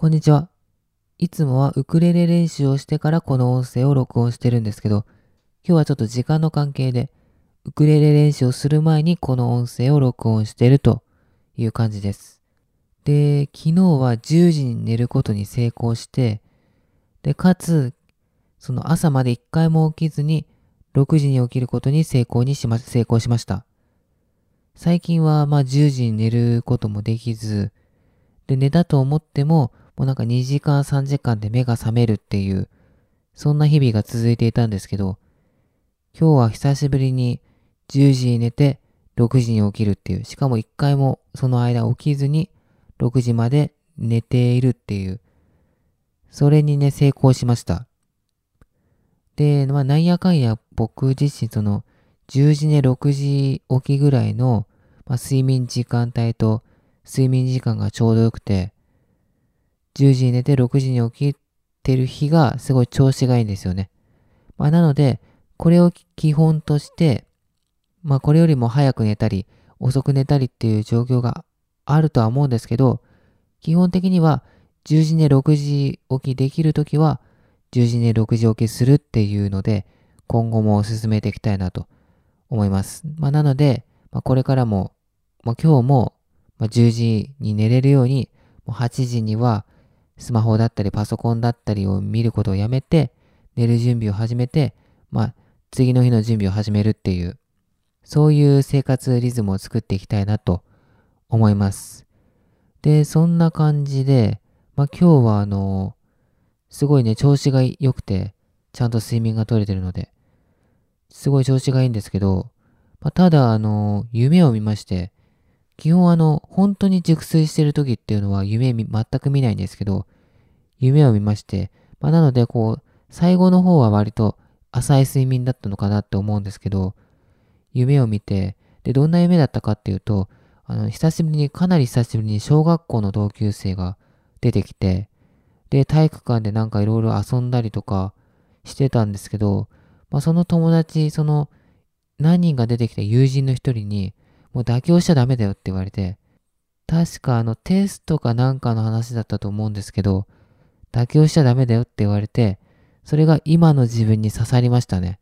こんにちは。いつもはウクレレ練習をしてからこの音声を録音してるんですけど、今日はちょっと時間の関係で、ウクレレ練習をする前にこの音声を録音してるという感じです。で、昨日は10時に寝ることに成功して、で、かつ、その朝まで一回も起きずに、6時に起きることに成功にしま、成功しました。最近はまあ10時に寝ることもできず、で、寝たと思っても、もうなんか2時間3時間で目が覚めるっていう、そんな日々が続いていたんですけど、今日は久しぶりに10時に寝て6時に起きるっていう、しかも1回もその間起きずに6時まで寝ているっていう、それにね、成功しました。で、まあ、なんやかんや僕自身、その、10時寝6時起きぐらいの、まあ、睡眠時間帯と睡眠時間がちょうどよくて、10時に寝て6時に起きてる日がすごい調子がいいんですよね。まあ、なので、これを基本として、まあこれよりも早く寝たり、遅く寝たりっていう状況があるとは思うんですけど、基本的には10時寝6時起きできるときは、10時寝6時起きするっていうので、今後も進めていきたいなと思います。まあなので、まあ、これからも、まあ今日もま、10時に寝れるように、もう8時にはスマホだったりパソコンだったりを見ることをやめて、寝る準備を始めて、まあ、次の日の準備を始めるっていう、そういう生活リズムを作っていきたいなと思います。で、そんな感じで、まあ今日はあの、すごいね、調子が良くて、ちゃんと睡眠が取れてるので、すごい調子がいいんですけど、まあ、ただあの、夢を見まして、基本あの、本当に熟睡してる時っていうのは夢全く見ないんですけど、夢を見まして、まあ、なのでこう、最後の方は割と浅い睡眠だったのかなって思うんですけど、夢を見て、で、どんな夢だったかっていうと、あの、久しぶりに、かなり久しぶりに小学校の同級生が出てきて、で、体育館でなんかいろいろ遊んだりとかしてたんですけど、まあ、その友達、その何人が出てきた友人の一人に、もう妥協しちゃダメだよって言われて、確かあのテストかなんかの話だったと思うんですけど、妥協しちゃダメだよって言われて、それが今の自分に刺さりましたね。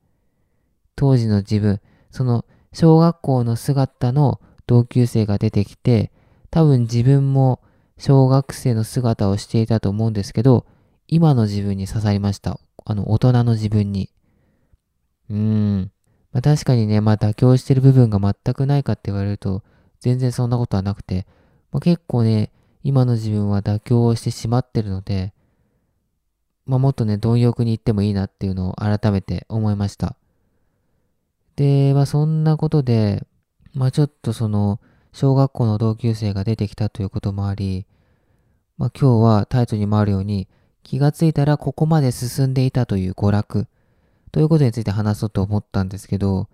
当時の自分、その小学校の姿の同級生が出てきて、多分自分も小学生の姿をしていたと思うんですけど、今の自分に刺さりました。あの、大人の自分に。うーん。まあ、確かにね、まあ妥協してる部分が全くないかって言われると、全然そんなことはなくて、まあ、結構ね、今の自分は妥協をしてしまってるので、まあ、もっとね、貪欲に行ってもいいなっていうのを改めて思いました。で、まあ、そんなことで、まあ、ちょっとその、小学校の同級生が出てきたということもあり、まあ、今日はタイトルにもあるように、気がついたらここまで進んでいたという娯楽。ということについて話そうと思ったんですけど、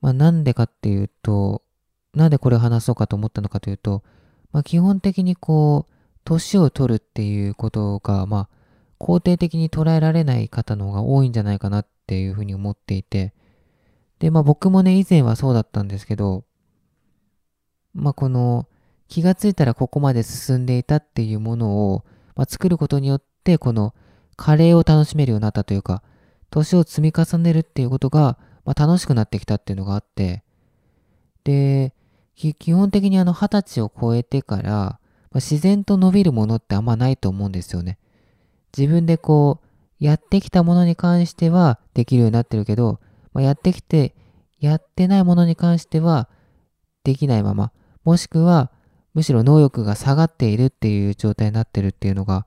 まあなんでかっていうと、なんでこれを話そうかと思ったのかというと、まあ基本的にこう、年を取るっていうことが、まあ肯定的に捉えられない方の方が多いんじゃないかなっていうふうに思っていて、で、まあ僕もね、以前はそうだったんですけど、まあこの気がついたらここまで進んでいたっていうものを、まあ、作ることによって、このカレーを楽しめるようになったというか、年を積み重ねるっていうことが、まあ、楽しくなってきたっていうのがあって、で、基本的にあの二十歳を超えてから、まあ、自然と伸びるものってあんまないと思うんですよね。自分でこう、やってきたものに関してはできるようになってるけど、まあ、やってきて、やってないものに関してはできないまま、もしくはむしろ能力が下がっているっていう状態になってるっていうのが、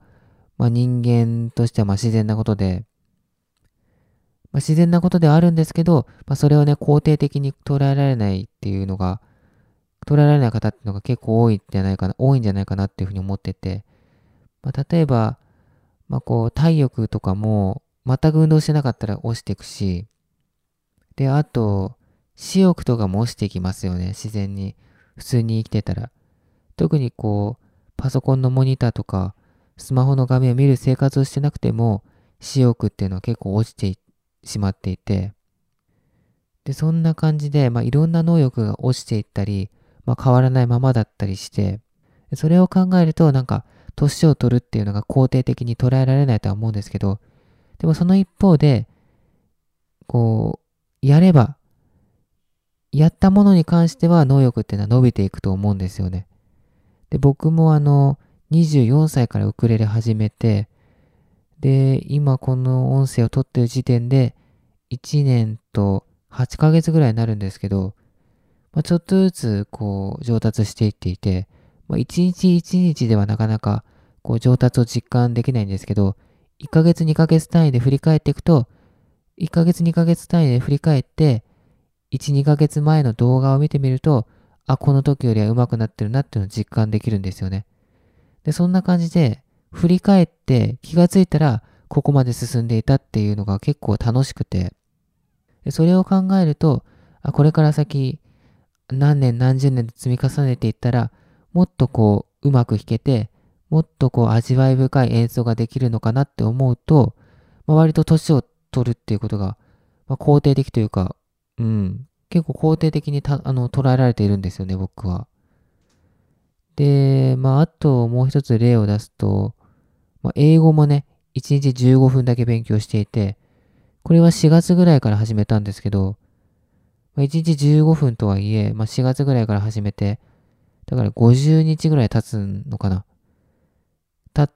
まあ、人間としてはま自然なことで、まあ、自然なことではあるんですけど、まあ、それをね、肯定的に捉えられないっていうのが、捉えられない方っていうのが結構多いんじゃないかな、多いんじゃないかなっていうふうに思ってて、まあ、例えば、まあ、こう、体力とかも、全く運動してなかったら落ちていくし、で、あと、視力とかも落ちていきますよね、自然に。普通に生きてたら。特にこう、パソコンのモニターとか、スマホの画面を見る生活をしてなくても、視力っていうのは結構落ちていっしまっていて、で、そんな感じで、まあ、いろんな能力が落ちていったり、まあ、変わらないままだったりして、それを考えると、なんか、年を取るっていうのが肯定的に捉えられないとは思うんですけど、でもその一方で、こう、やれば、やったものに関しては能力っていうのは伸びていくと思うんですよね。で、僕もあの、24歳からウクレレ始めて、で、今この音声を撮ってる時点で、1年と8ヶ月ぐらいになるんですけど、まあ、ちょっとずつこう上達していっていて、まあ、1日1日ではなかなかこう上達を実感できないんですけど、1ヶ月2ヶ月単位で振り返っていくと、1ヶ月2ヶ月単位で振り返って、1、2ヶ月前の動画を見てみると、あ、この時よりは上手くなってるなっていうのを実感できるんですよね。で、そんな感じで、振り返って気がついたら、ここまで進んでいたっていうのが結構楽しくて、それを考えると、あ、これから先、何年何十年で積み重ねていったら、もっとこう、うまく弾けて、もっとこう、味わい深い演奏ができるのかなって思うと、まあ、割と年を取るっていうことが、まあ、肯定的というか、うん、結構肯定的にあの捉えられているんですよね、僕は。で、まあ、あともう一つ例を出すと、まあ、英語もね、1日15分だけ勉強していて、これは4月ぐらいから始めたんですけど、まあ、1日15分とはいえ、まあ、4月ぐらいから始めて、だから50日ぐらい経つのかな。た、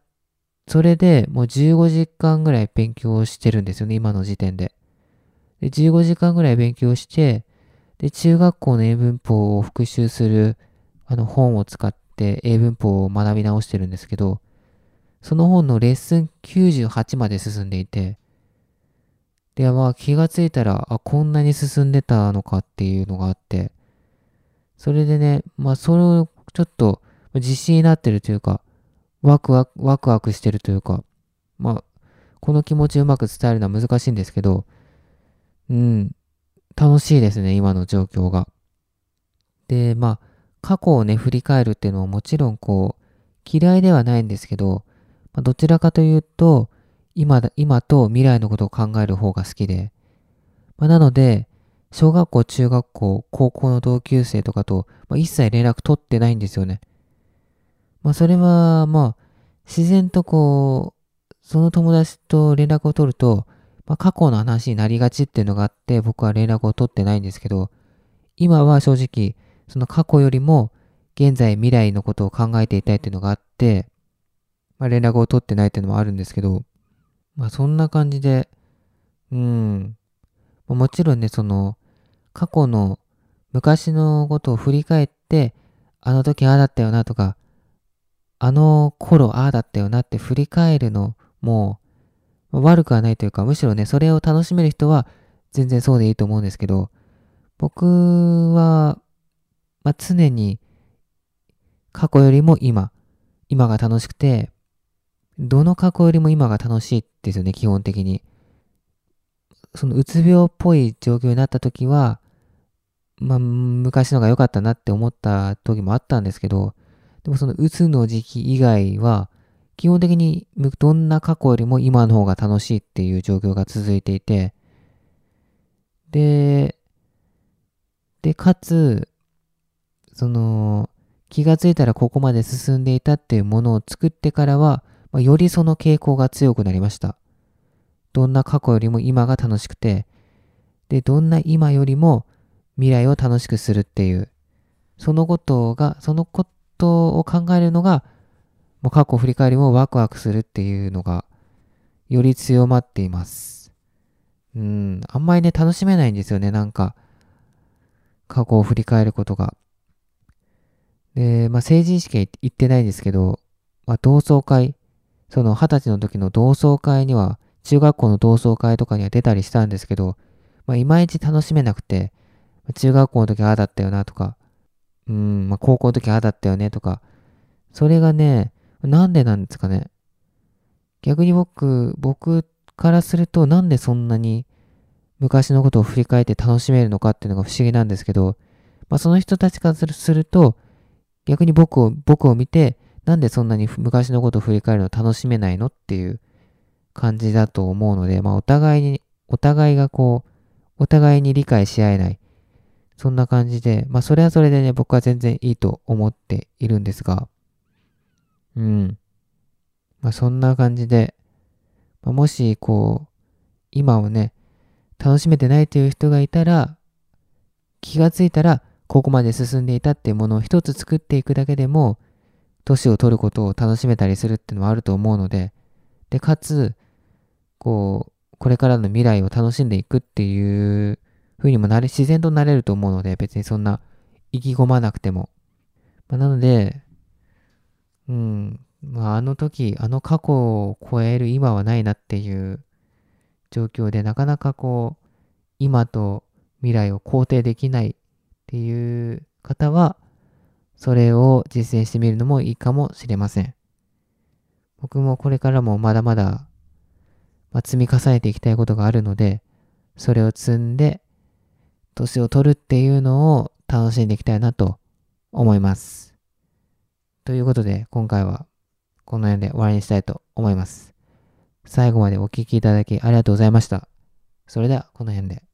それでもう15時間ぐらい勉強してるんですよね、今の時点で。で、15時間ぐらい勉強して、で、中学校の英文法を復習する、あの本を使って英文法を学び直してるんですけど、その本のレッスン98まで進んでいて、で、まあ気がついたら、あ、こんなに進んでたのかっていうのがあって、それでね、まあそれをちょっと自信になってるというか、ワクワク、ワクワクしてるというか、まあ、この気持ちうまく伝えるのは難しいんですけど、うん、楽しいですね、今の状況が。で、まあ、過去をね、振り返るっていうのはもちろんこう、嫌いではないんですけど、まあ、どちらかというと、今だ、今と未来のことを考える方が好きで、まあ、なので、小学校、中学校、高校の同級生とかと、まあ、一切連絡取ってないんですよね。まあ、それは、まあ、自然とこう、その友達と連絡を取ると、まあ、過去の話になりがちっていうのがあって、僕は連絡を取ってないんですけど、今は正直、その過去よりも、現在未来のことを考えていたいっていうのがあって、まあ、連絡を取ってないっていうのもあるんですけど、まあそんな感じで、うん、もちろんね、その、過去の昔のことを振り返って、あの時ああだったよなとか、あの頃ああだったよなって振り返るのも、悪くはないというか、むしろね、それを楽しめる人は全然そうでいいと思うんですけど、僕は、まあ、常に過去よりも今、今が楽しくて、どの過去よりも今が楽しいですよね、基本的に。そのうつ病っぽい状況になった時は、まあ、昔のが良かったなって思った時もあったんですけど、でもそのうつの時期以外は、基本的にどんな過去よりも今の方が楽しいっていう状況が続いていて、で、で、かつ、その、気がついたらここまで進んでいたっていうものを作ってからは、まあ、よりその傾向が強くなりました。どんな過去よりも今が楽しくて、で、どんな今よりも未来を楽しくするっていう、そのことが、そのことを考えるのが、もう過去を振り返りもワクワクするっていうのが、より強まっています。うん、あんまりね、楽しめないんですよね、なんか、過去を振り返ることが。で、まあ、成人式行ってないんですけど、まあ、同窓会、その二十歳の時の同窓会には、中学校の同窓会とかには出たりしたんですけど、まあ、いまいち楽しめなくて、中学校の時ああだったよなとか、うん、まあ、高校の時ああだったよねとか、それがね、なんでなんですかね。逆に僕、僕からするとなんでそんなに昔のことを振り返って楽しめるのかっていうのが不思議なんですけど、まあ、その人たちからすると、逆に僕を、僕を見て、なんでそんなに昔のこと振り返るの楽しめないのっていう感じだと思うので、まあお互いに、お互いがこう、お互いに理解し合えない。そんな感じで、まあそれはそれでね、僕は全然いいと思っているんですが、うん。まあそんな感じで、まあ、もしこう、今をね、楽しめてないという人がいたら、気がついたら、ここまで進んでいたっていうものを一つ作っていくだけでも、年を取ることを楽しめたりするっていうのはあると思うので、で、かつ、こう、これからの未来を楽しんでいくっていう風にもなれ、自然となれると思うので、別にそんな意気込まなくても。まあ、なので、うん、まあ、あの時、あの過去を超える今はないなっていう状況で、なかなかこう、今と未来を肯定できないっていう方は、それを実践してみるのもいいかもしれません。僕もこれからもまだまだまあ、積み重ねていきたいことがあるので、それを積んで、年を取るっていうのを楽しんでいきたいなと思います。ということで、今回はこの辺で終わりにしたいと思います。最後までお聴きいただきありがとうございました。それでは、この辺で。